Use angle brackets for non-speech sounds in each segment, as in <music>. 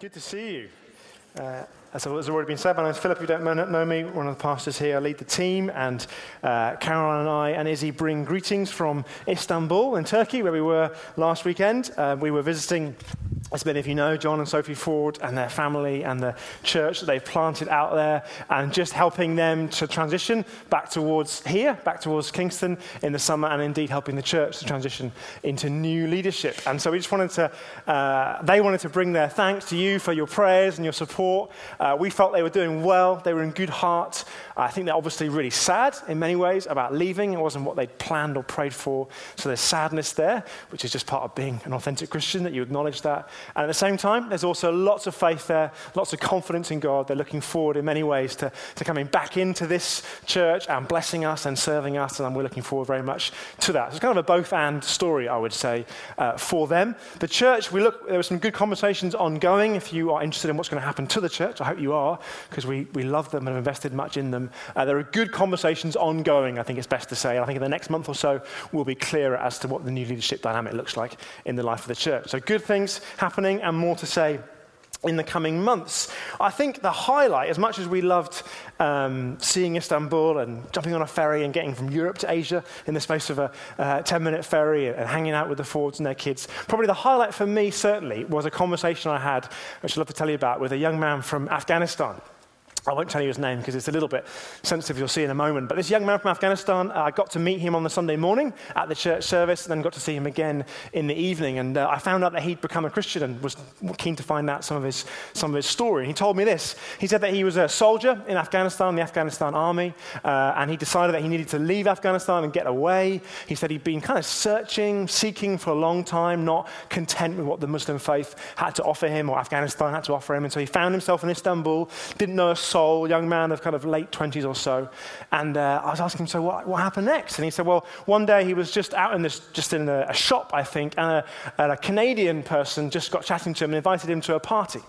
Good to see you. Uh, as has already been said, my name is Philip. If you don't know me, one of the pastors here. I lead the team, and uh, Caroline and I and Izzy bring greetings from Istanbul in Turkey, where we were last weekend. Uh, we were visiting as many of you know, John and Sophie Ford and their family and the church that they've planted out there, and just helping them to transition back towards here, back towards Kingston in the summer, and indeed helping the church to transition into new leadership. And so we just wanted to, uh, they wanted to bring their thanks to you for your prayers and your support. Uh, we felt they were doing well, they were in good heart. I think they're obviously really sad in many ways about leaving. It wasn't what they'd planned or prayed for. So there's sadness there, which is just part of being an authentic Christian, that you acknowledge that. And at the same time, there's also lots of faith there, lots of confidence in God. They're looking forward in many ways to, to coming back into this church and blessing us and serving us. And we're looking forward very much to that. So it's kind of a both and story, I would say, uh, for them. The church, we look, there were some good conversations ongoing. If you are interested in what's going to happen to the church, I hope you are, because we, we love them and have invested much in them. Uh, there are good conversations ongoing, I think it's best to say. And I think in the next month or so, we'll be clearer as to what the new leadership dynamic looks like in the life of the church. So good things happening and more to say in the coming months. I think the highlight, as much as we loved um, seeing Istanbul and jumping on a ferry and getting from Europe to Asia in the space of a uh, 10 minute ferry and hanging out with the Fords and their kids, probably the highlight for me, certainly, was a conversation I had, which I'd love to tell you about, with a young man from Afghanistan. I won't tell you his name because it's a little bit sensitive, you'll see in a moment. But this young man from Afghanistan, uh, I got to meet him on the Sunday morning at the church service, and then got to see him again in the evening. And uh, I found out that he'd become a Christian and was keen to find out some of, his, some of his story. He told me this. He said that he was a soldier in Afghanistan, the Afghanistan army, uh, and he decided that he needed to leave Afghanistan and get away. He said he'd been kind of searching, seeking for a long time, not content with what the Muslim faith had to offer him or Afghanistan had to offer him. And so he found himself in Istanbul, didn't know a soul, young man of kind of late 20s or so. And uh, I was asking him, so what, what, happened next? And he said, well, one day he was just out in this, just in a, a shop, I think, and a, and a Canadian person just got chatting to him and invited him to a party.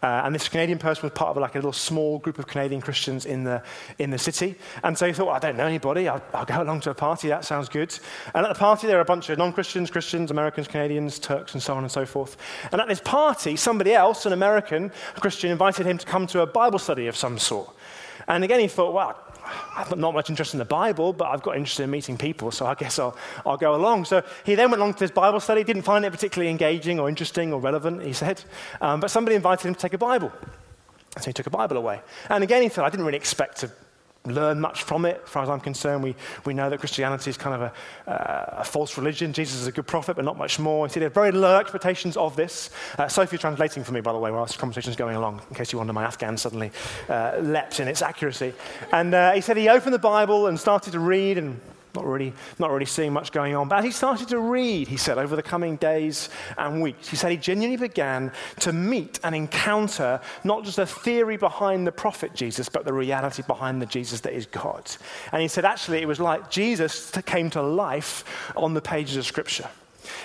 Uh, and this Canadian person was part of like a little small group of Canadian Christians in the, in the city. And so he thought, well, I don't know anybody. I'll, I'll, go along to a party. That sounds good. And at the party, there are a bunch of non Christians, Christians, Americans, Canadians, Turks, and so on and so forth. And at this party, somebody else, an American Christian, invited him to come to a Bible study of some sort. And again, he thought, well, I've not much interest in the Bible, but I've got interest in meeting people, so I guess I'll, I'll go along. So he then went along to this Bible study, didn't find it particularly engaging or interesting or relevant, he said. Um, but somebody invited him to take a Bible. So he took a Bible away. And again, he said, I didn't really expect to learn much from it. As far as I'm concerned, we, we know that Christianity is kind of a, uh, a false religion. Jesus is a good prophet, but not much more. Said he had very low expectations of this. Uh, Sophie translating for me, by the way, while this conversation is going along, in case you wonder, my Afghan suddenly uh, leapt in its accuracy. And uh, he said he opened the Bible and started to read and not really, not really seeing much going on. But as he started to read, he said, over the coming days and weeks, he said he genuinely began to meet and encounter not just the theory behind the prophet Jesus, but the reality behind the Jesus that is God. And he said, actually, it was like Jesus came to life on the pages of Scripture.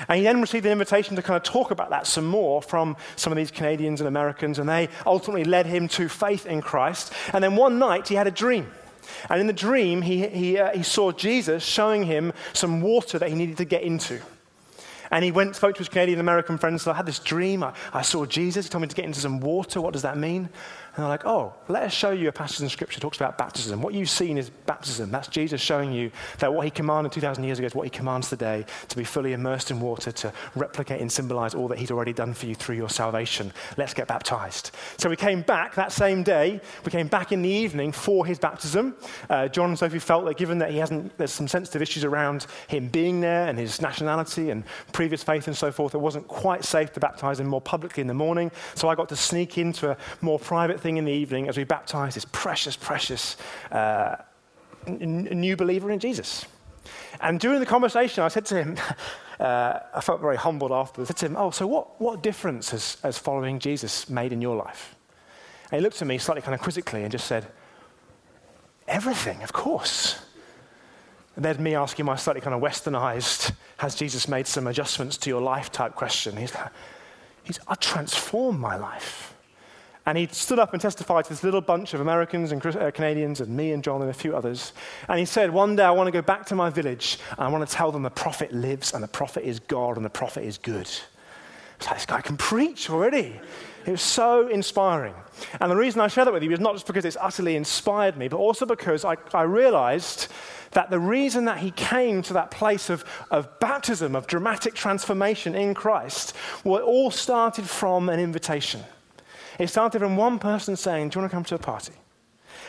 And he then received an invitation to kind of talk about that some more from some of these Canadians and Americans, and they ultimately led him to faith in Christ. And then one night he had a dream. And in the dream, he, he, uh, he saw Jesus showing him some water that he needed to get into. And he went, spoke to his Canadian American friends. So I had this dream. I, I saw Jesus. He told me to get into some water. What does that mean? And they're like, oh, let us show you a passage in Scripture that talks about baptism. What you've seen is baptism. That's Jesus showing you that what he commanded 2,000 years ago is what he commands today to be fully immersed in water, to replicate and symbolize all that he's already done for you through your salvation. Let's get baptized. So we came back that same day. We came back in the evening for his baptism. Uh, John and Sophie felt that given that he hasn't, there's some sensitive issues around him being there and his nationality and previous faith and so forth, it wasn't quite safe to baptize him more publicly in the morning. So I got to sneak into a more private thing in the evening as we baptize this precious, precious uh, n- new believer in Jesus. And during the conversation, I said to him, <laughs> uh, I felt very humbled afterwards. I said to him, Oh, so what, what difference has, has following Jesus made in your life? And he looked at me slightly kind of quizzically and just said, Everything, of course. And then me asking my slightly kind of westernized, Has Jesus made some adjustments to your life type question. He's He's, I transformed my life. And he stood up and testified to this little bunch of Americans and uh, Canadians and me and John and a few others. And he said, One day I want to go back to my village and I want to tell them the prophet lives and the prophet is God and the prophet is good. It's like, this guy can preach already. It was so inspiring. And the reason I share that with you is not just because it's utterly inspired me, but also because I, I realized that the reason that he came to that place of, of baptism, of dramatic transformation in Christ, well, it all started from an invitation. It started from one person saying, Do you want to come to a party?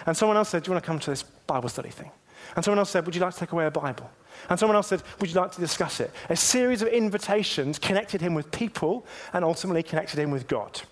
And someone else said, Do you want to come to this Bible study thing? And someone else said, Would you like to take away a Bible? And someone else said, Would you like to discuss it? A series of invitations connected him with people and ultimately connected him with God.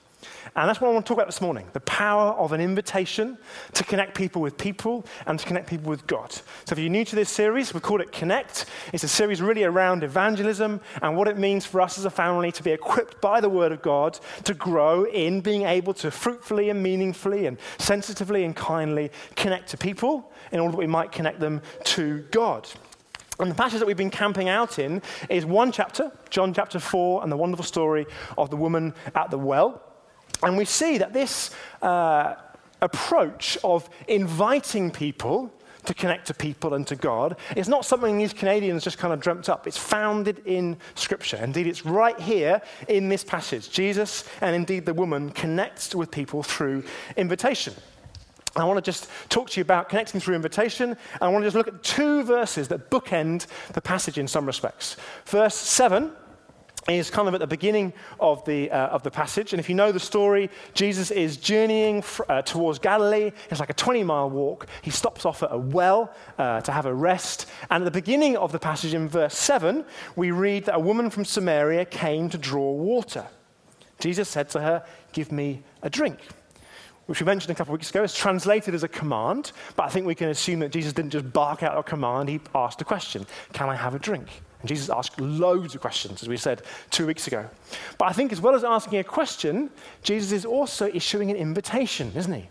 And that's what I want to talk about this morning the power of an invitation to connect people with people and to connect people with God. So, if you're new to this series, we call it Connect. It's a series really around evangelism and what it means for us as a family to be equipped by the Word of God to grow in being able to fruitfully and meaningfully and sensitively and kindly connect to people in order that we might connect them to God. And the passage that we've been camping out in is one chapter, John chapter 4, and the wonderful story of the woman at the well. And we see that this uh, approach of inviting people to connect to people and to God is not something these Canadians just kind of dreamt up. It's founded in Scripture. Indeed, it's right here in this passage. Jesus and indeed the woman connects with people through invitation. I want to just talk to you about connecting through invitation. I want to just look at two verses that bookend the passage in some respects. Verse 7 is kind of at the beginning of the, uh, of the passage. And if you know the story, Jesus is journeying uh, towards Galilee. It's like a 20 mile walk. He stops off at a well uh, to have a rest. And at the beginning of the passage, in verse 7, we read that a woman from Samaria came to draw water. Jesus said to her, Give me a drink. Which we mentioned a couple of weeks ago, is translated as a command, but I think we can assume that Jesus didn't just bark out a command, he asked a question Can I have a drink? And Jesus asked loads of questions, as we said two weeks ago. But I think as well as asking a question, Jesus is also issuing an invitation, isn't he?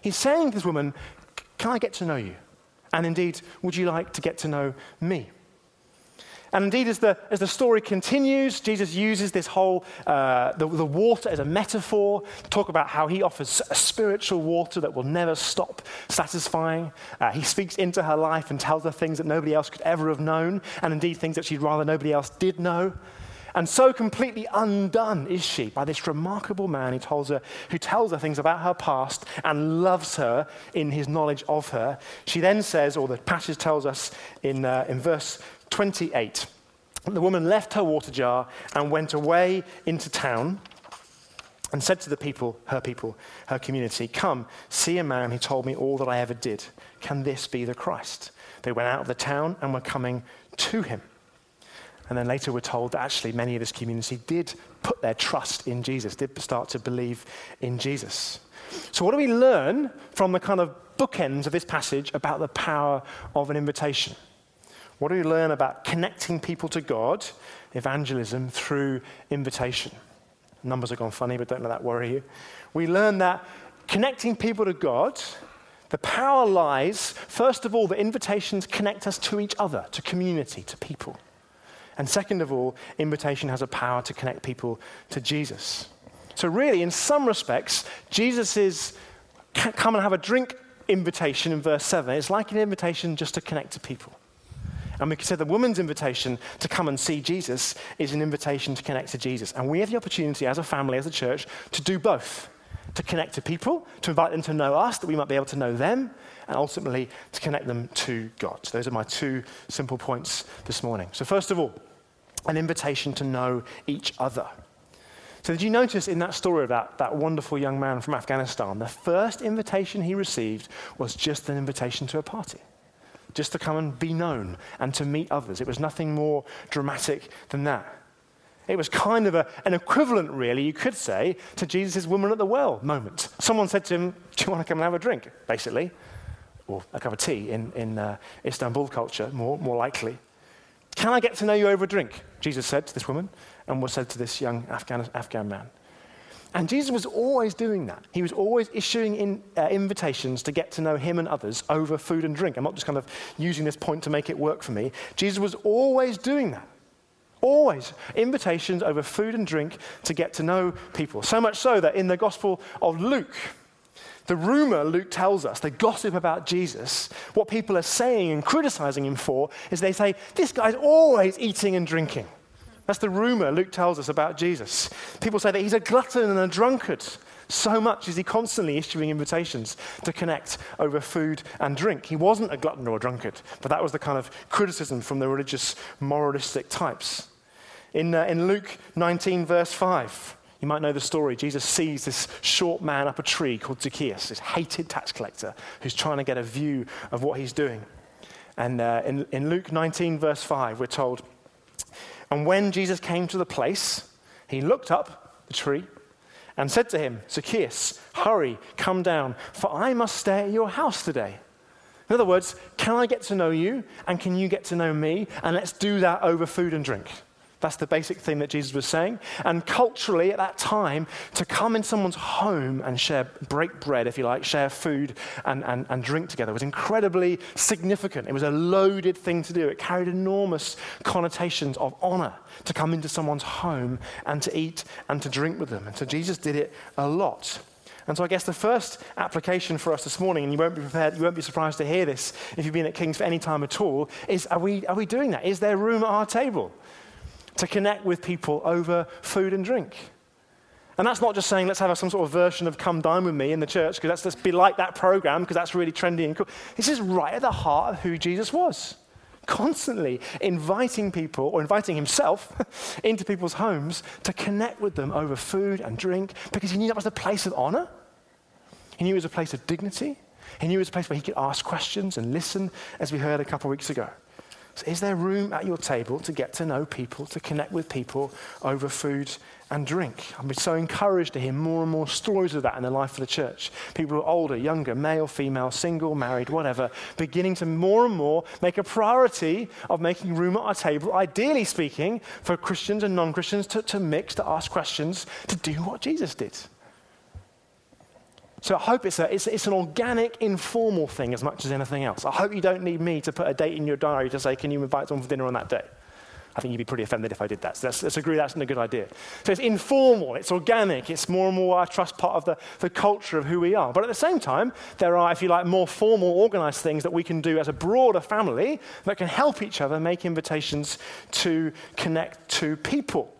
He's saying to this woman, Can I get to know you? And indeed, would you like to get to know me? And indeed, as the, as the story continues, Jesus uses this whole, uh, the, the water as a metaphor talk about how he offers a spiritual water that will never stop satisfying. Uh, he speaks into her life and tells her things that nobody else could ever have known, and indeed things that she'd rather nobody else did know. And so completely undone is she by this remarkable man who tells her, who tells her things about her past and loves her in his knowledge of her. She then says, or the passage tells us in, uh, in verse 28. The woman left her water jar and went away into town and said to the people, her people, her community, Come, see a man who told me all that I ever did. Can this be the Christ? They went out of the town and were coming to him. And then later we're told that actually many of this community did put their trust in Jesus, did start to believe in Jesus. So, what do we learn from the kind of bookends of this passage about the power of an invitation? What do we learn about connecting people to God, evangelism, through invitation? Numbers have gone funny, but don't let that worry you. We learn that connecting people to God, the power lies, first of all, the invitations connect us to each other, to community, to people. And second of all, invitation has a power to connect people to Jesus. So, really, in some respects, Jesus' come and have a drink invitation in verse 7 is like an invitation just to connect to people. And we could say the woman's invitation to come and see Jesus is an invitation to connect to Jesus. And we have the opportunity as a family, as a church, to do both to connect to people, to invite them to know us, that we might be able to know them, and ultimately to connect them to God. So those are my two simple points this morning. So, first of all, an invitation to know each other. So, did you notice in that story about that wonderful young man from Afghanistan, the first invitation he received was just an invitation to a party? Just to come and be known and to meet others. It was nothing more dramatic than that. It was kind of a, an equivalent, really, you could say, to Jesus' woman at the well moment. Someone said to him, Do you want to come and have a drink? Basically, or a cup of tea in, in uh, Istanbul culture, more, more likely. Can I get to know you over a drink? Jesus said to this woman, and was said to this young Afghan, Afghan man. And Jesus was always doing that. He was always issuing in, uh, invitations to get to know him and others over food and drink. I'm not just kind of using this point to make it work for me. Jesus was always doing that. Always. Invitations over food and drink to get to know people. So much so that in the Gospel of Luke, the rumor Luke tells us, the gossip about Jesus, what people are saying and criticizing him for is they say, this guy's always eating and drinking. That's the rumor Luke tells us about Jesus. People say that he's a glutton and a drunkard. So much is he constantly issuing invitations to connect over food and drink. He wasn't a glutton or a drunkard, but that was the kind of criticism from the religious moralistic types. In, uh, in Luke 19, verse 5, you might know the story. Jesus sees this short man up a tree called Zacchaeus, this hated tax collector who's trying to get a view of what he's doing. And uh, in, in Luke 19, verse 5, we're told, And when Jesus came to the place, he looked up the tree and said to him, Zacchaeus, hurry, come down, for I must stay at your house today. In other words, can I get to know you and can you get to know me? And let's do that over food and drink. That's the basic thing that Jesus was saying. And culturally, at that time, to come in someone's home and share, break bread, if you like, share food and, and, and drink together was incredibly significant. It was a loaded thing to do. It carried enormous connotations of honor to come into someone's home and to eat and to drink with them. And so Jesus did it a lot. And so I guess the first application for us this morning, and you won't be prepared, you won't be surprised to hear this if you've been at King's for any time at all, is are we, are we doing that? Is there room at our table? To connect with people over food and drink. And that's not just saying let's have some sort of version of come dine with me in the church because let's, let's be like that program because that's really trendy and cool. This is right at the heart of who Jesus was. Constantly inviting people or inviting himself <laughs> into people's homes to connect with them over food and drink because he knew that was a place of honor. He knew it was a place of dignity. He knew it was a place where he could ask questions and listen, as we heard a couple of weeks ago. So is there room at your table to get to know people, to connect with people over food and drink? I'm so encouraged to hear more and more stories of that in the life of the church. People who are older, younger, male, female, single, married, whatever, beginning to more and more make a priority of making room at our table, ideally speaking, for Christians and non Christians to, to mix, to ask questions, to do what Jesus did. So I hope it's, a, it's, it's an organic, informal thing as much as anything else. I hope you don't need me to put a date in your diary to say, can you invite someone for dinner on that day? I think you'd be pretty offended if I did that. So let's, let's, agree that's not a good idea. So it's informal, it's organic, it's more and more, I trust, part of the, the culture of who we are. But at the same time, there are, if you like, more formal, organized things that we can do as a broader family that can help each other make invitations to connect to people.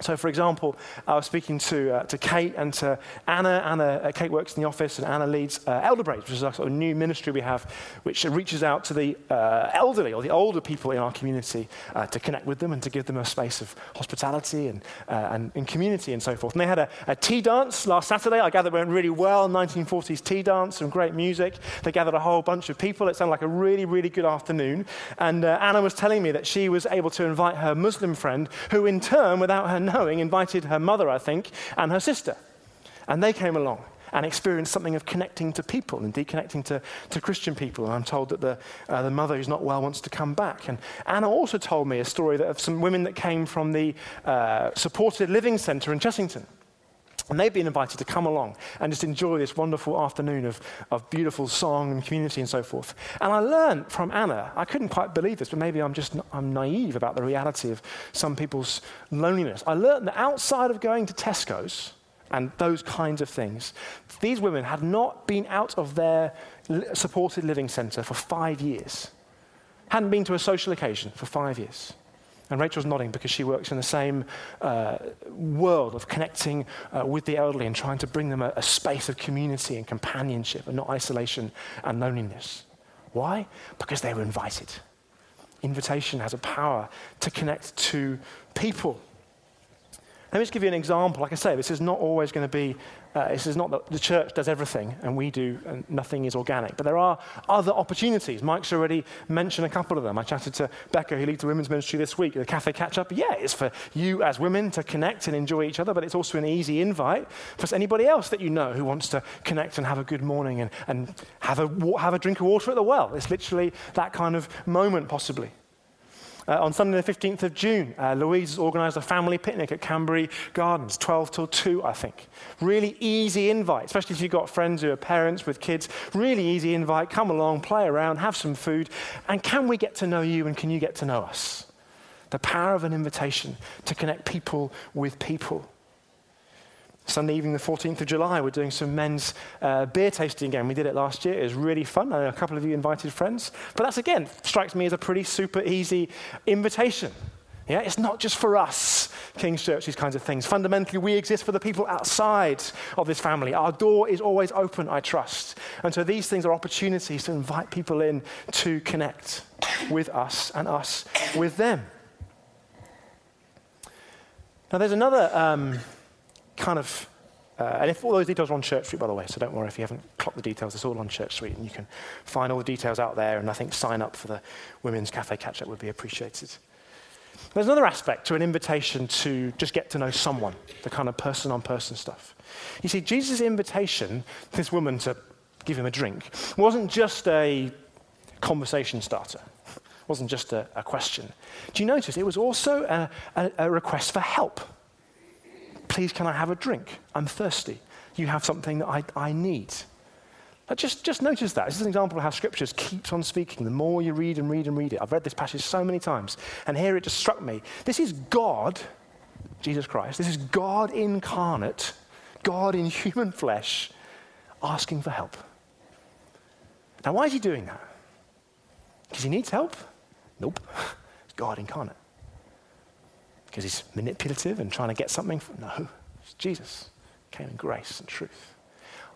So, for example, I was speaking to, uh, to Kate and to Anna. Anna, uh, Kate works in the office, and Anna leads uh, Elder Braids, which is a sort of new ministry we have, which reaches out to the uh, elderly or the older people in our community uh, to connect with them and to give them a space of hospitality and, uh, and, and, community and so forth. And they had a, a, tea dance last Saturday. I gather it went really well, 1940s tea dance, some great music. They gathered a whole bunch of people. It sounded like a really, really good afternoon. And Anna was telling me that she was able to invite her Muslim friend, who in turn, without her knowing, invited her mother, I think, and her sister. And they came along and experienced something of connecting to people, indeed connecting to, to Christian people. And I'm told that the, uh, the mother who's not well wants to come back. And Anna also told me a story of some women that came from the uh, supported living centre in Chessington. And they've been invited to come along and just enjoy this wonderful afternoon of, of beautiful song and community and so forth. And I learned from Anna, I couldn't quite believe this, but maybe I'm just I'm naive about the reality of some people's loneliness. I learned that outside of going to Tesco's and those kinds of things, these women had not been out of their supported living centre for five years, hadn't been to a social occasion for five years. And Rachel's nodding because she works in the same uh, world of connecting uh, with the elderly and trying to bring them a, a space of community and companionship and not isolation and loneliness. Why? Because they were invited. Invitation has a power to connect to people. Let me just give you an example. Like I say, this is not always going to be uh, this is not that the church does everything and we do, and nothing is organic. But there are other opportunities. Mike's already mentioned a couple of them. I chatted to Becca, who leads the women's ministry this week, the Cafe Catch Up. Yeah, it's for you as women to connect and enjoy each other, but it's also an easy invite for anybody else that you know who wants to connect and have a good morning and, and have, a, have a drink of water at the well. It's literally that kind of moment, possibly. Uh, on Sunday, the 15th of June, uh, Louise has organised a family picnic at Canbury Gardens, 12 till 2, I think. Really easy invite, especially if you've got friends who are parents with kids. Really easy invite. Come along, play around, have some food. And can we get to know you and can you get to know us? The power of an invitation to connect people with people. Sunday evening, the 14th of July, we're doing some men's uh, beer tasting again. We did it last year. It was really fun. a couple of you invited friends. But that's, again, strikes me as a pretty super easy invitation. Yeah, it's not just for us, King's Church, these kinds of things. Fundamentally, we exist for the people outside of this family. Our door is always open, I trust. And so these things are opportunities to invite people in to connect with us and us with them. Now, there's another um, kind of uh, and if all those details are on ChurchSuite, by the way, so don't worry if you haven't clocked the details, it's all on ChurchSuite, and you can find all the details out there. And I think sign up for the Women's Cafe catch up would be appreciated. There's another aspect to an invitation to just get to know someone, the kind of person on person stuff. You see, Jesus' invitation this woman to give him a drink wasn't just a conversation starter, it wasn't just a, a question. Do you notice it was also a, a, a request for help? Please, can I have a drink? I'm thirsty. You have something that I, I need. Just, just notice that. This is an example of how Scriptures keeps on speaking. The more you read and read and read it. I've read this passage so many times, and here it just struck me. This is God, Jesus Christ, this is God incarnate, God in human flesh, asking for help. Now, why is he doing that? Because he needs help? Nope. <laughs> It's God incarnate. Because he's manipulative and trying to get something from. No, it's Jesus came in grace and truth.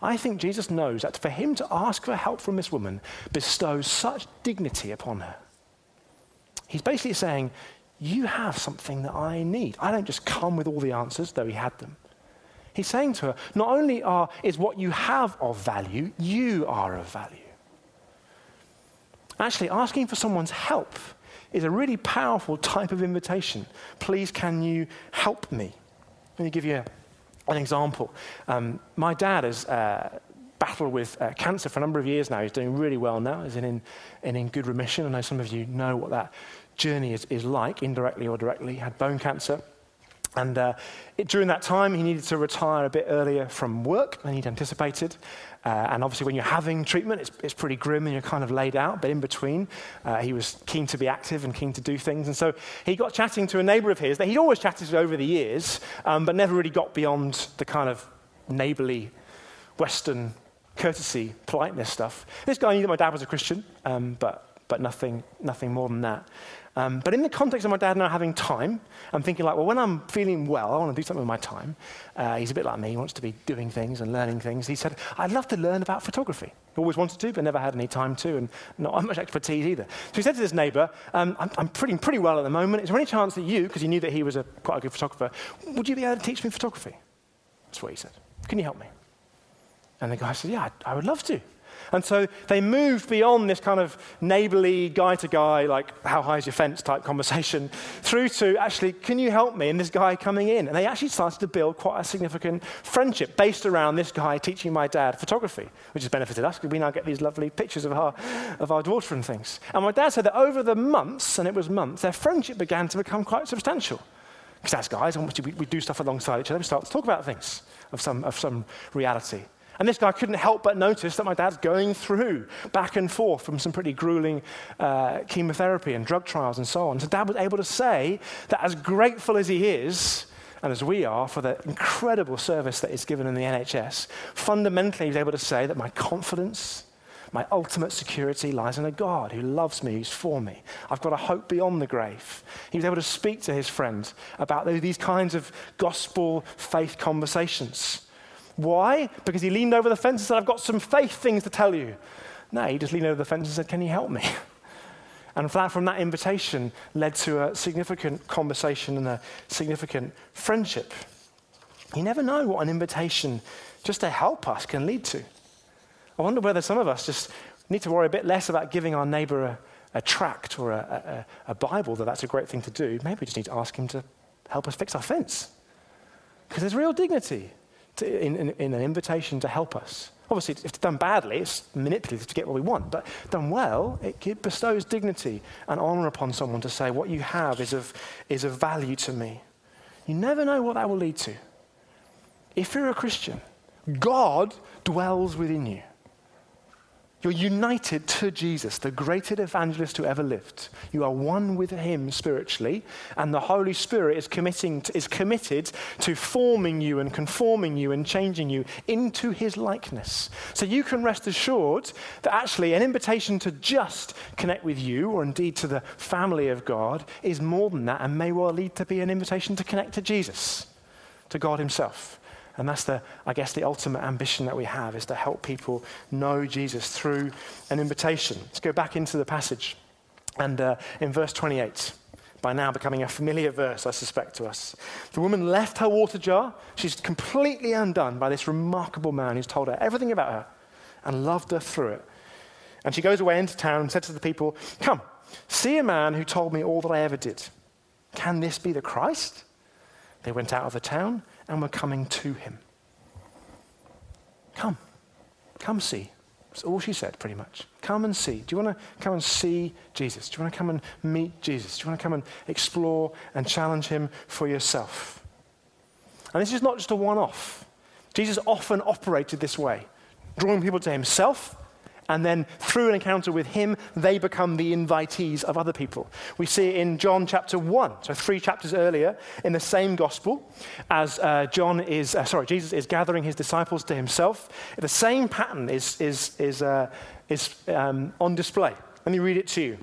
I think Jesus knows that for him to ask for help from this woman bestows such dignity upon her. He's basically saying, You have something that I need. I don't just come with all the answers, though he had them. He's saying to her, Not only are, is what you have of value, you are of value. Actually, asking for someone's help is a really powerful type of invitation. Please, can you help me? Let me give you an example. Um, my dad has uh, battled with uh, cancer for a number of years now. He's doing really well now. He's in, in, in good remission. I know some of you know what that journey is, is like, indirectly or directly. He had bone cancer. And uh, it, during that time, he needed to retire a bit earlier from work than he'd anticipated. Uh, and obviously, when you're having treatment, it's, it's, pretty grim and you're kind of laid out. But in between, uh, he was keen to be active and keen to do things. And so he got chatting to a neighbor of his that he'd always chatted to over the years, um, but never really got beyond the kind of neighborly Western courtesy, politeness stuff. This guy knew that my dad was a Christian, um, but, but nothing, nothing more than that. Um, but in the context of my dad now having time, I'm thinking like, well, when I'm feeling well, I want to do something with my time. Uh, he's a bit like me. He wants to be doing things and learning things. He said, I'd love to learn about photography. Always wanted to, but never had any time to, and not <laughs> much expertise either. So he said to this neighbor, um, I'm, I'm pretty, pretty well at the moment. Is there any chance that you, because he knew that he was a, quite a good photographer, would you be able to teach me photography? That's what he said. Can you help me? And the guy said, Yeah, I, I would love to. And so they moved beyond this kind of neighborly guy to guy, like, how high is your fence type conversation, <laughs> through to actually, can you help me? And this guy coming in. And they actually started to build quite a significant friendship based around this guy teaching my dad photography, which has benefited us because we now get these lovely pictures of our, of our daughter and things. And my dad said that over the months, and it was months, their friendship began to become quite substantial. Because as guys, we, we do stuff alongside each other, we start to talk about things of some, of some reality. And this guy couldn't help but notice that my dad's going through back and forth from some pretty grueling uh, chemotherapy and drug trials and so on. So dad was able to say that as grateful as he is, and as we are, for the incredible service that is given in the NHS, fundamentally he was able to say that my confidence, my ultimate security lies in a God who loves me, who's for me. I've got a hope beyond the grave. He was able to speak to his friends about these kinds of gospel faith conversations. Why? Because he leaned over the fence and said, I've got some faith things to tell you. No, he just leaned over the fence and said, Can you help me? <laughs> And from that invitation led to a significant conversation and a significant friendship. You never know what an invitation just to help us can lead to. I wonder whether some of us just need to worry a bit less about giving our neighbor a, a tract or a, a, a Bible, that that's a great thing to do. Maybe we just need to ask him to help us fix our fence. Because there's real dignity to, in, in, in, an invitation to help us. Obviously, if it's done badly, it's manipulative to get what we want. But done well, it, it bestows dignity and honor upon someone to say, What you have is of, is of value to me. You never know what that will lead to. If you're a Christian, God dwells within you. You're united to Jesus, the greatest evangelist who ever lived. You are one with him spiritually, and the Holy Spirit is, committing to, is committed to forming you and conforming you and changing you into his likeness. So you can rest assured that actually an invitation to just connect with you, or indeed to the family of God, is more than that and may well lead to be an invitation to connect to Jesus, to God himself. And that's the, I guess, the ultimate ambition that we have is to help people know Jesus through an invitation. Let's go back into the passage. And uh, in verse 28, by now becoming a familiar verse, I suspect, to us. The woman left her water jar. She's completely undone by this remarkable man who's told her everything about her and loved her through it. And she goes away into town and said to the people, Come, see a man who told me all that I ever did. Can this be the Christ? They went out of the town and we're coming to him. Come, come see. That's all she said, pretty much. Come and see. Do you want to come and see Jesus? Do you want to come and meet Jesus? Do you want to come and explore and challenge him for yourself? And this is not just a one off. Jesus often operated this way, drawing people to himself and then through an encounter with him, they become the invitees of other people. We see it in John chapter 1, so three chapters earlier, in the same gospel, as uh, John is, uh, sorry, Jesus is gathering his disciples to himself. The same pattern is, is, is, uh, is um, on display. Let me read it to you.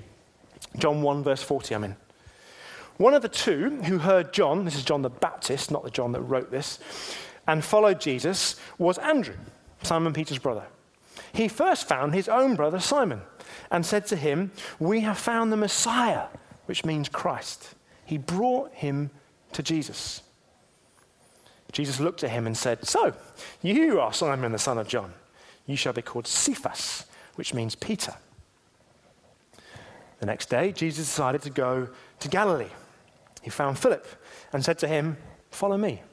John 1, verse 40, I'm in. One of the two who heard John, this is John the Baptist, not the John that wrote this, and followed Jesus was Andrew, Simon Peter's brother he first found his own brother Simon and said to him, We have found the Messiah, which means Christ. He brought him to Jesus. Jesus looked at him and said, So, you are Simon the son of John. You shall be called Cephas, which means Peter. The next day, Jesus decided to go to Galilee. He found Philip and said to him, Follow me.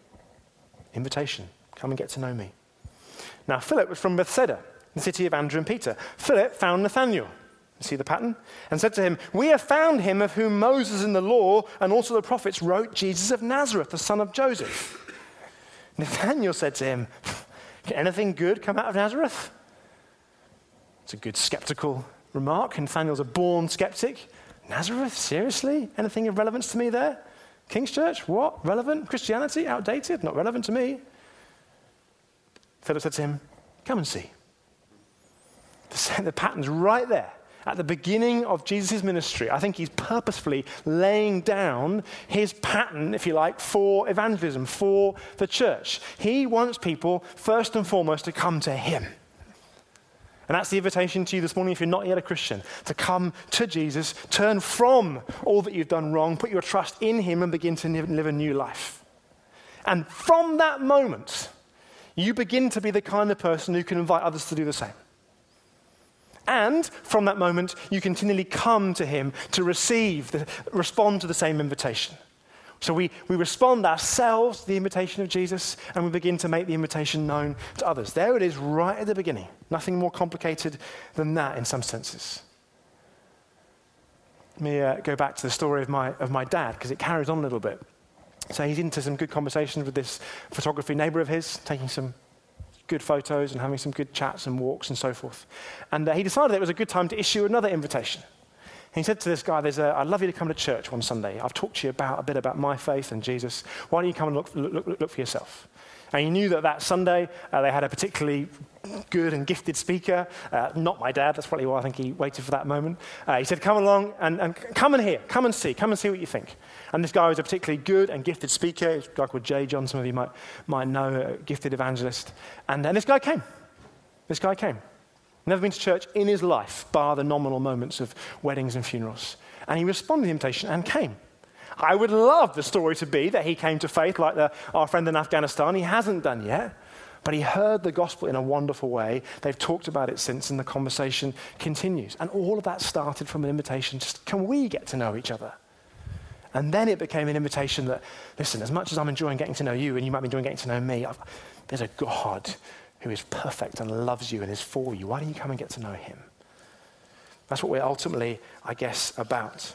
Invitation. Come and get to know me. Now, Philip was from Bethsaida the city of Andrew and Peter. Philip found Nathanael. You see the pattern? And said to him, We have found him of whom Moses in the law and also the prophets wrote, Jesus of Nazareth, the son of Joseph. Nathanael said to him, Can anything good come out of Nazareth? It's a good skeptical remark. Nathanael's a born skeptic. Nazareth? Seriously? Anything of relevance to me there? King's Church? What? Relevant? Christianity? Outdated? Not relevant to me. Philip said to him, Come and see. The, the pattern's right there. At the beginning of Jesus' ministry, I think he's purposefully laying down his pattern, if you like, for evangelism, for the church. He wants people, first and foremost, to come to him. And that's the invitation to you this morning, if you're not yet a Christian, to come to Jesus, turn from all that you've done wrong, put your trust in Him, and begin to live a new life. And from that moment, you begin to be the kind of person who can invite others to do the same. And from that moment, you continually come to Him to receive, the, respond to the same invitation. So we, we respond ourselves to the invitation of Jesus and we begin to make the invitation known to others. There it is right at the beginning. Nothing more complicated than that in some senses. Let me uh, go back to the story of my, of my dad because it carries on a little bit. So he's into some good conversations with this photography neighbor of his, taking some good photos and having some good chats and walks and so forth. And uh, he decided it was a good time to issue another invitation. He said to this guy, There's a, I'd love you to come to church one Sunday. I've talked to you about a bit about my faith and Jesus. Why don't you come and look, look, look, look for yourself? And he knew that that Sunday uh, they had a particularly good and gifted speaker. Uh, not my dad, that's probably why I think he waited for that moment. Uh, he said, Come along and, and, come and hear, come and see, come and see what you think. And this guy was a particularly good and gifted speaker. a guy called J.John, some of you might, might know, a gifted evangelist. And, and this guy came. This guy came. Never been to church in his life, bar the nominal moments of weddings and funerals. And he responded to the invitation and came. I would love the story to be that he came to faith like the, our friend in Afghanistan. He hasn't done yet, but he heard the gospel in a wonderful way. They've talked about it since, and the conversation continues. And all of that started from an invitation just can we get to know each other? And then it became an invitation that, listen, as much as I'm enjoying getting to know you and you might be enjoying getting to know me, I've, there's a God who is perfect and loves you and is for you. Why don't you come and get to know him? That's what we're ultimately, I guess, about.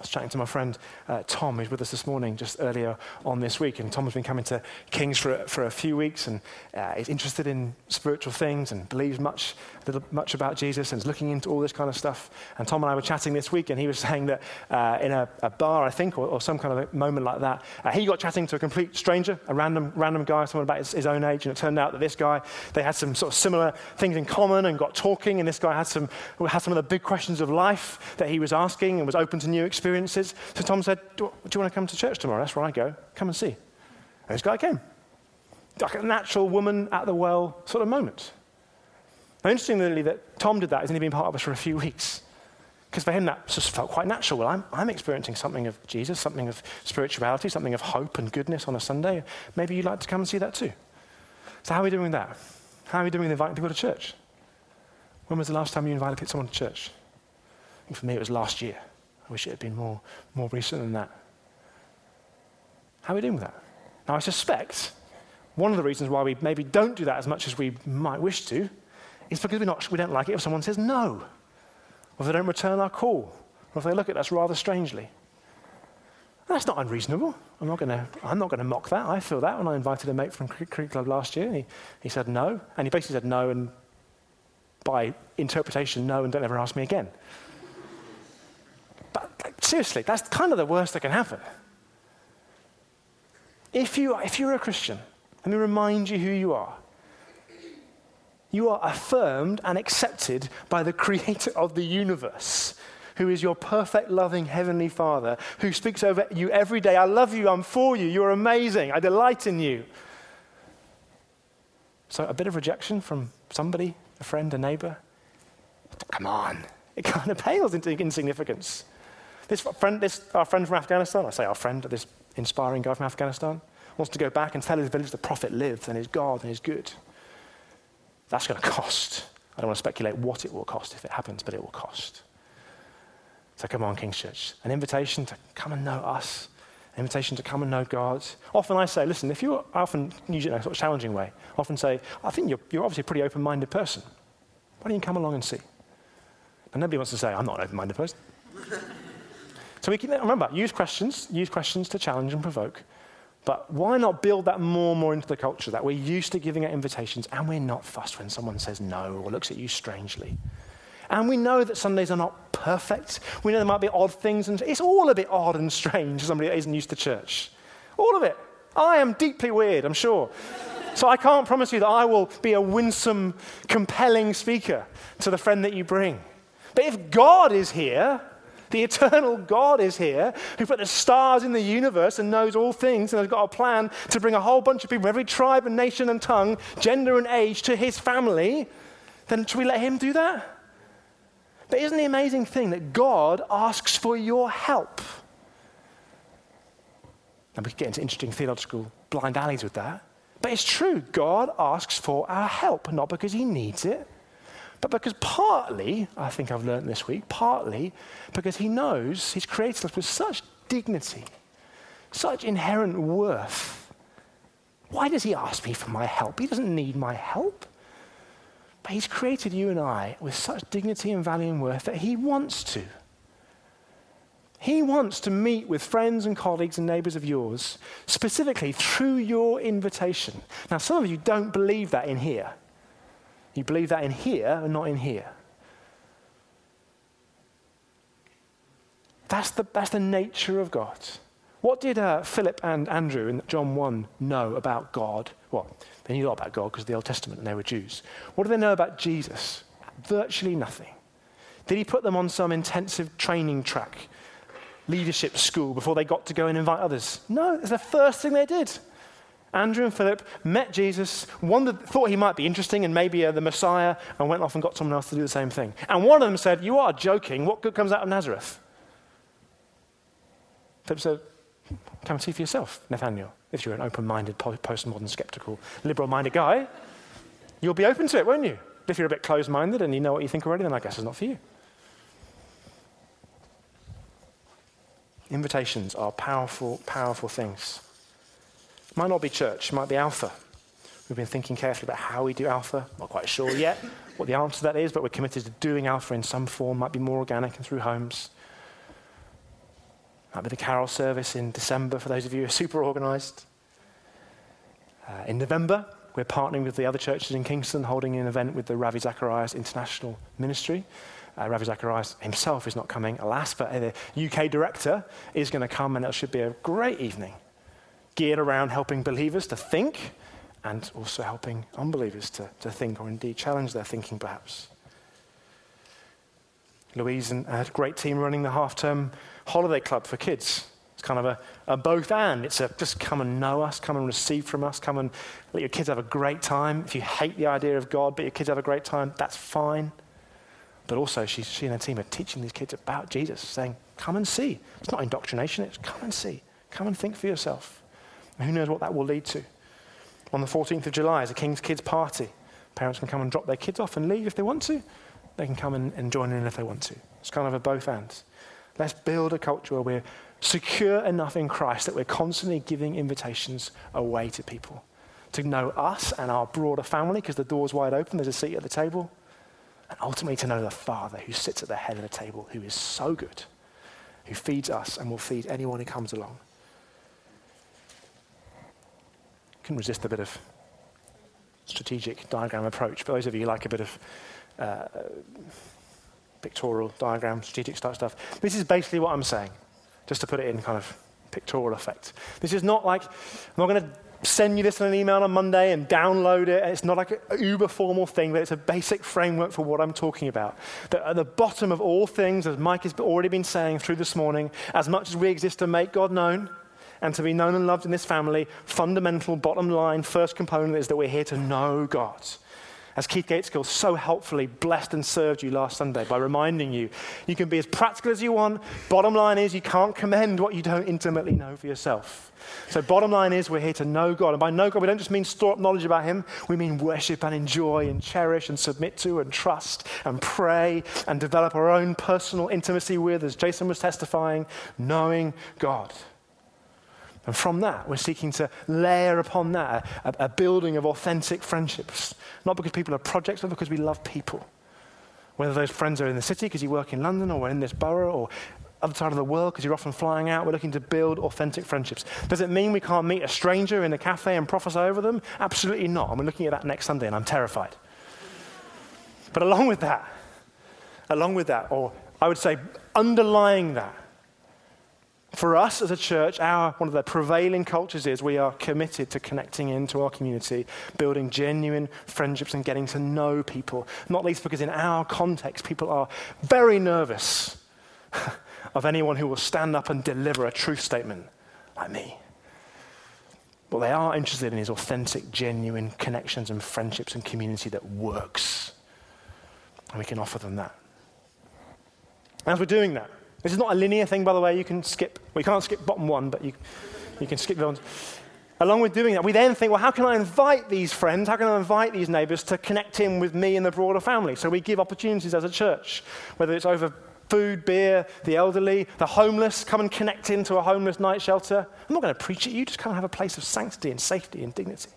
I was chatting to my friend uh, Tom, who's with us this morning, just earlier on this week. And Tom has been coming to Kings for, for a few weeks and uh, is interested in spiritual things and believes much, little, much about Jesus and is looking into all this kind of stuff. And Tom and I were chatting this week, and he was <laughs> saying that uh, in a, a, bar, I think, or, or, some kind of moment like that, uh, he got chatting to a complete stranger, a random, random guy, someone about his, his own age. And it turned out that this guy, they had some sort of similar things in common and got talking. And this guy had some, had some of the big questions of life that he was asking and was open to new experiences experiences. So Tom said, do, do you want to come to church tomorrow? That's where I go. Come and see. And this guy came. Like a natural woman at the well sort of moment. Now, interestingly, that Tom did that. He's only been part of us for a few weeks. Because for him, that just felt quite natural. Well, I'm, I'm experiencing something of Jesus, something of spirituality, something of hope and goodness on a Sunday. Maybe you'd like to come and see that too. So, how are we doing that? How are we doing inviting people to church? When was the last time you invited someone to church? for me, it was last year. I wish it had been more, more recent than that. How are we doing with that? Now, I suspect one of the reasons why we maybe don't do that as much as we might wish to is because we're not, we don't like it if someone says no, or if they don't return our call, or if they look at us rather strangely. That's not unreasonable. I'm not going to mock that. I feel that when I invited a mate from Creek Club last year. He, he said no, and he basically said no, and by interpretation, no, and don't ever ask me again. Seriously, that's kind of the worst that can happen. If, you, if you're a Christian, let me remind you who you are. You are affirmed and accepted by the <laughs> creator of the universe, who is your perfect, loving Heavenly Father, who speaks over you every day. I love you, I'm for you, you're amazing, I delight in you. So, a bit of rejection from somebody, a friend, a neighbor, come on, it kind of <laughs> pales into insignificance. This friend, this, our friend from Afghanistan, I say our friend, this inspiring guy from Afghanistan, wants to go back and tell his village the prophet lives and is God and is good. That's going to cost. I don't want to speculate what it will cost if it happens, but it will cost. So come on, King's Church. An invitation to come and know us, an invitation to come and know God. Often I say, listen, if you're often use it in a sort of challenging way, often say, I think you're, you're obviously a pretty open minded person. Why don't you come along and see? And nobody wants to say, I'm not an open minded person. <laughs> So we can, remember, use questions, use questions to challenge and provoke. But why not build that more and more into the culture that we're used to giving out invitations and we're not fussed when someone says no or looks at you strangely? And we know that Sundays are not perfect. We know there might be odd things, and it's all a bit odd and strange for somebody that isn't used to church. All of it. I am deeply weird, I'm sure. So I can't promise you that I will be a winsome, compelling speaker to the friend that you bring. But if God is here, the eternal God is here, who put the stars in the universe and knows all things and has got a plan to bring a whole bunch of people, every tribe and nation and tongue, gender and age, to his family. Then should we let him do that? But isn't the amazing thing that God asks for your help? And we get into interesting theological blind alleys with that. But it's true. God asks for our help, not because he needs it, but because partly, I think I've learned this week, partly because he knows he's created us with such dignity, such inherent worth. Why does he ask me for my help? He doesn't need my help. But he's created you and I with such dignity and value and worth that he wants to. He wants to meet with friends and colleagues and neighbors of yours, specifically through your invitation. Now, some of you don't believe that in here. You believe that in here and not in here. That's the, that's the nature of God. What did uh, Philip and Andrew in John 1 know about God? Well, they knew a lot about God because of the Old Testament and they were Jews. What do they know about Jesus? Virtually nothing. Did he put them on some intensive training track, leadership school, before they got to go and invite others? No, it's the first thing they did. Andrew and Philip met Jesus, wondered, thought he might be interesting and maybe uh, the Messiah, and went off and got someone else to do the same thing. And one of them said, You are joking. What good comes out of Nazareth? Philip said, Come and see for yourself, Nathanael. If you're an open minded, postmodern, skeptical, liberal minded guy, you'll be open to it, won't you? If you're a bit closed minded and you know what you think already, then I guess it's not for you. Invitations are powerful, powerful things. It might not be church, it might be Alpha. We've been thinking carefully about how we do Alpha. Not quite sure yet what the answer to that is, but we're committed to doing Alpha in some form. Might be more organic and through homes. Might be the carol service in December for those of you who are super organised. Uh, in November, we're partnering with the other churches in Kingston, holding an event with the Ravi Zacharias International Ministry. Uh, Ravi Zacharias himself is not coming, alas, but the UK director is going to come, and it should be a great evening geared around helping believers to think and also helping unbelievers to, to think or indeed challenge their thinking, perhaps. Louise and uh, had a great team running the half term holiday club for kids. It's kind of a, a both and. It's a just come and know us, come and receive from us, come and let your kids have a great time. If you hate the idea of God, but your kids have a great time, that's fine. But also, she, she and her team are teaching these kids about Jesus, saying, Come and see. It's not indoctrination, it's come and see. Come and think for yourself. And who knows what that will lead to. On the 14th of July is a King's Kids party. Parents can come and drop their kids off and leave if they want to. They can come and, and join in if they want to. It's kind of a both and. Let's build a culture where we're secure enough in Christ that we're constantly giving invitations away to people to know us and our broader family because the door's wide open, there's a seat at the table, and ultimately to know the Father who sits at the head of the table, who is so good, who feeds us and will feed anyone who comes along. Can resist a bit of strategic diagram approach. For those of you who like a bit of uh, pictorial diagram, strategic style stuff, this is basically what I'm saying just to put it in kind of pictorial effect. This is not like, I'm not going to send you this in an email on Monday and download it. It's not like an uber formal thing, but it's a basic framework for what I'm talking about. That at the bottom of all things, as Mike has already been saying through this morning, as much as we exist to make God known and to be known and loved in this family, fundamental, bottom line, first component is that we're here to know God as Keith Gateskill so helpfully blessed and served you last Sunday by reminding you, you can be as practical as you want. Bottom line is, you can't commend what you don't intimately know for yourself. So, bottom line is, we're here to know God. And by know God, we don't just mean store up knowledge about Him, we mean worship and enjoy and cherish and submit to and trust and pray and develop our own personal intimacy with, as Jason was testifying, knowing God. And from that, we're seeking to layer upon that a, a, building of authentic friendships. Not because people are projects, but because we love people. Whether those friends are in the city because you work in London, or we're in this borough, or other side of the world because you're often flying out. We're looking to build authentic friendships. Does it mean we can't meet a stranger in a cafe and prophesy over them? Absolutely not. And we're looking at that next Sunday, and I'm terrified. But along with that, along with that, or I would say underlying that, for us as a church, our, one of the prevailing cultures is we are committed to connecting into our community, building genuine friendships and getting to know people. Not least because in our context, people are very nervous <laughs> of anyone who will stand up and deliver a truth statement like me. What they are interested in is authentic, genuine connections and friendships and community that works. And we can offer them that. As we're doing that, this is not a linear thing, by the way. You can skip, well, you can't skip bottom one, but you, you can skip the ones. Along with doing that, we then think, well, how can I invite these friends, how can I invite these neighbors to connect in with me and the broader family? So we give opportunities as a church, whether it's over food, beer, the elderly, the homeless, come and connect into a homeless night shelter. I'm not going to preach at you, just come and have a place of sanctity and safety and dignity.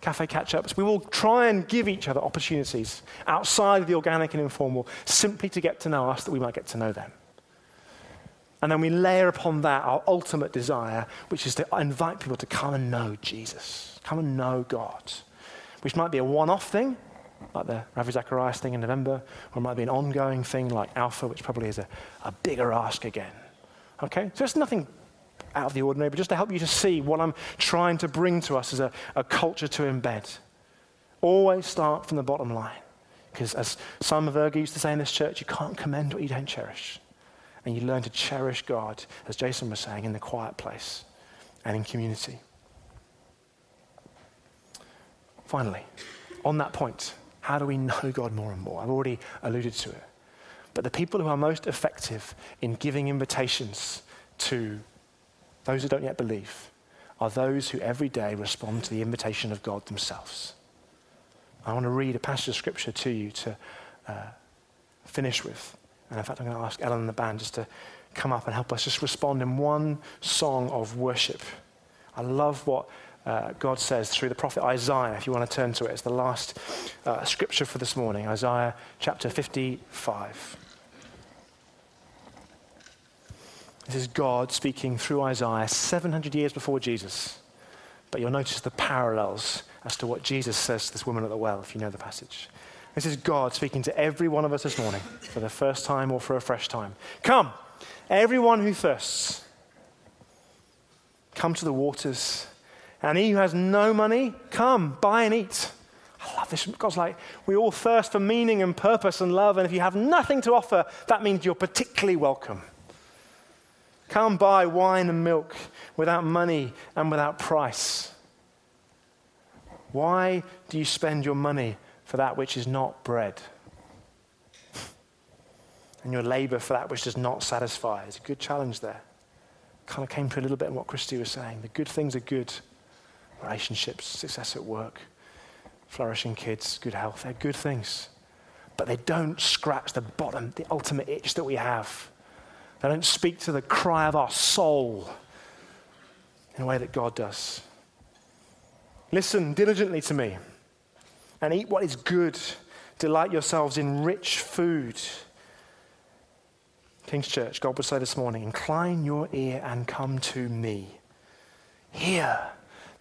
Cafe catch ups. We will try and give each other opportunities outside of the organic and informal simply to get to know us that we might get to know them. And then we layer upon that our ultimate desire, which is to invite people to come and know Jesus, come and know God, which might be a one off thing, like the Ravi Zacharias thing in November, or it might be an ongoing thing like Alpha, which probably is a, a bigger ask again. Okay? So it's nothing out of the ordinary, but just to help you to see what I'm trying to bring to us as a, a culture to embed. Always start from the bottom line. Because as Simon Verger used to say in this church, you can't commend what you don't cherish and you learn to cherish God, as Jason was saying, in the quiet place and in community. Finally, on that point, how do we know God more and more? I've already alluded to it. But the people who are most effective in giving invitations to those who don't yet believe are those who every day respond to the invitation of God themselves. I want to read a passage of scripture to you to uh, finish with. And in fact, I'm going to ask Ellen and the band just to come up and help us just respond in one song of worship. I love what uh, God says through the prophet Isaiah, if you want to turn to it. It's the last uh, scripture for this morning, Isaiah chapter 55. This is God speaking through Isaiah 700 years before Jesus. But you'll notice the parallels as to what Jesus says to this woman at the well, if you know the passage. This is God speaking to every one of us this morning for the first time or for a fresh time. Come, everyone who thirsts, come to the waters. And he who has no money, come, buy and eat. I love this. God's like, we all thirst for meaning and purpose and love. And if you have nothing to offer, that means you're particularly welcome. Come buy wine and milk without money and without price. Why do you spend your money for that which is not bread? And your labor for that which does not satisfy? It's a good challenge there. Kind of came to a little bit in what Christy was saying. The good things are good relationships, success at work, flourishing kids, good health. They're good things. But they don't scratch the bottom, the ultimate itch that we have. They don't speak to the cry of our soul in a way that God does. Listen diligently to me and eat what is good. Delight yourselves in rich food. King's Church, God would say this morning, incline your ear and come to me. Hear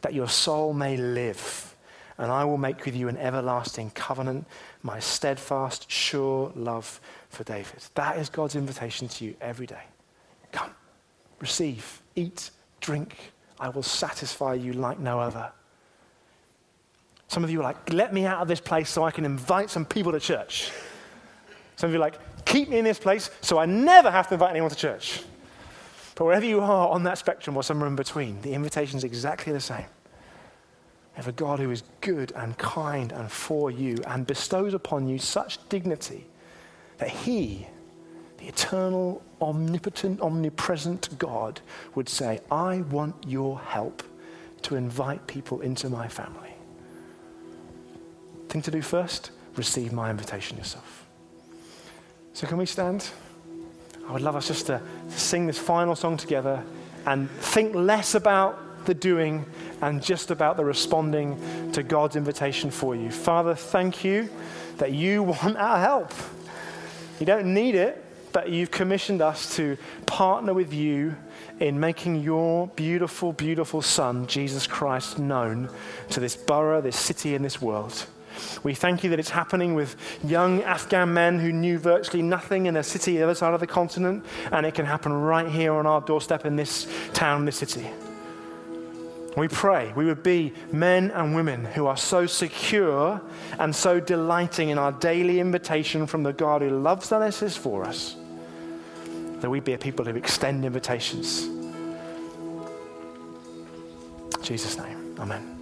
that your soul may live, and I will make with you an everlasting covenant, my steadfast, sure love for David. That is God's invitation to you every day. Come, receive, eat, drink. I will satisfy you like no other. Some of you are like, let me out of this place so I can invite some people to church. Some of you are like, keep me in this place so I never have to invite anyone to church. But wherever you are on that spectrum or somewhere in between, the invitation is exactly the same. We have a God who is good and kind and for you and bestows upon you such dignity that He, the eternal, omnipotent, omnipresent God, would say, I want your help to invite people into my family. Thing to do first, receive my invitation yourself. So, can we stand? I would love us just to, to sing this final song together and think less about the doing and just about the responding to God's invitation for you. Father, thank you that you <laughs> want our help. You don't need it, but you've commissioned us to partner with you in making your beautiful, beautiful Son, Jesus Christ, known to this borough, this city, and this world. We thank you that it's happening with young Afghan men who knew virtually nothing in a city the other side of the continent, and it can happen right here on our doorstep in this town, this city. We pray we would be men and women who are so secure and so delighting in our daily invitation from the God who loves us is for us, that we be a people who extend invitations. In Jesus' name, amen.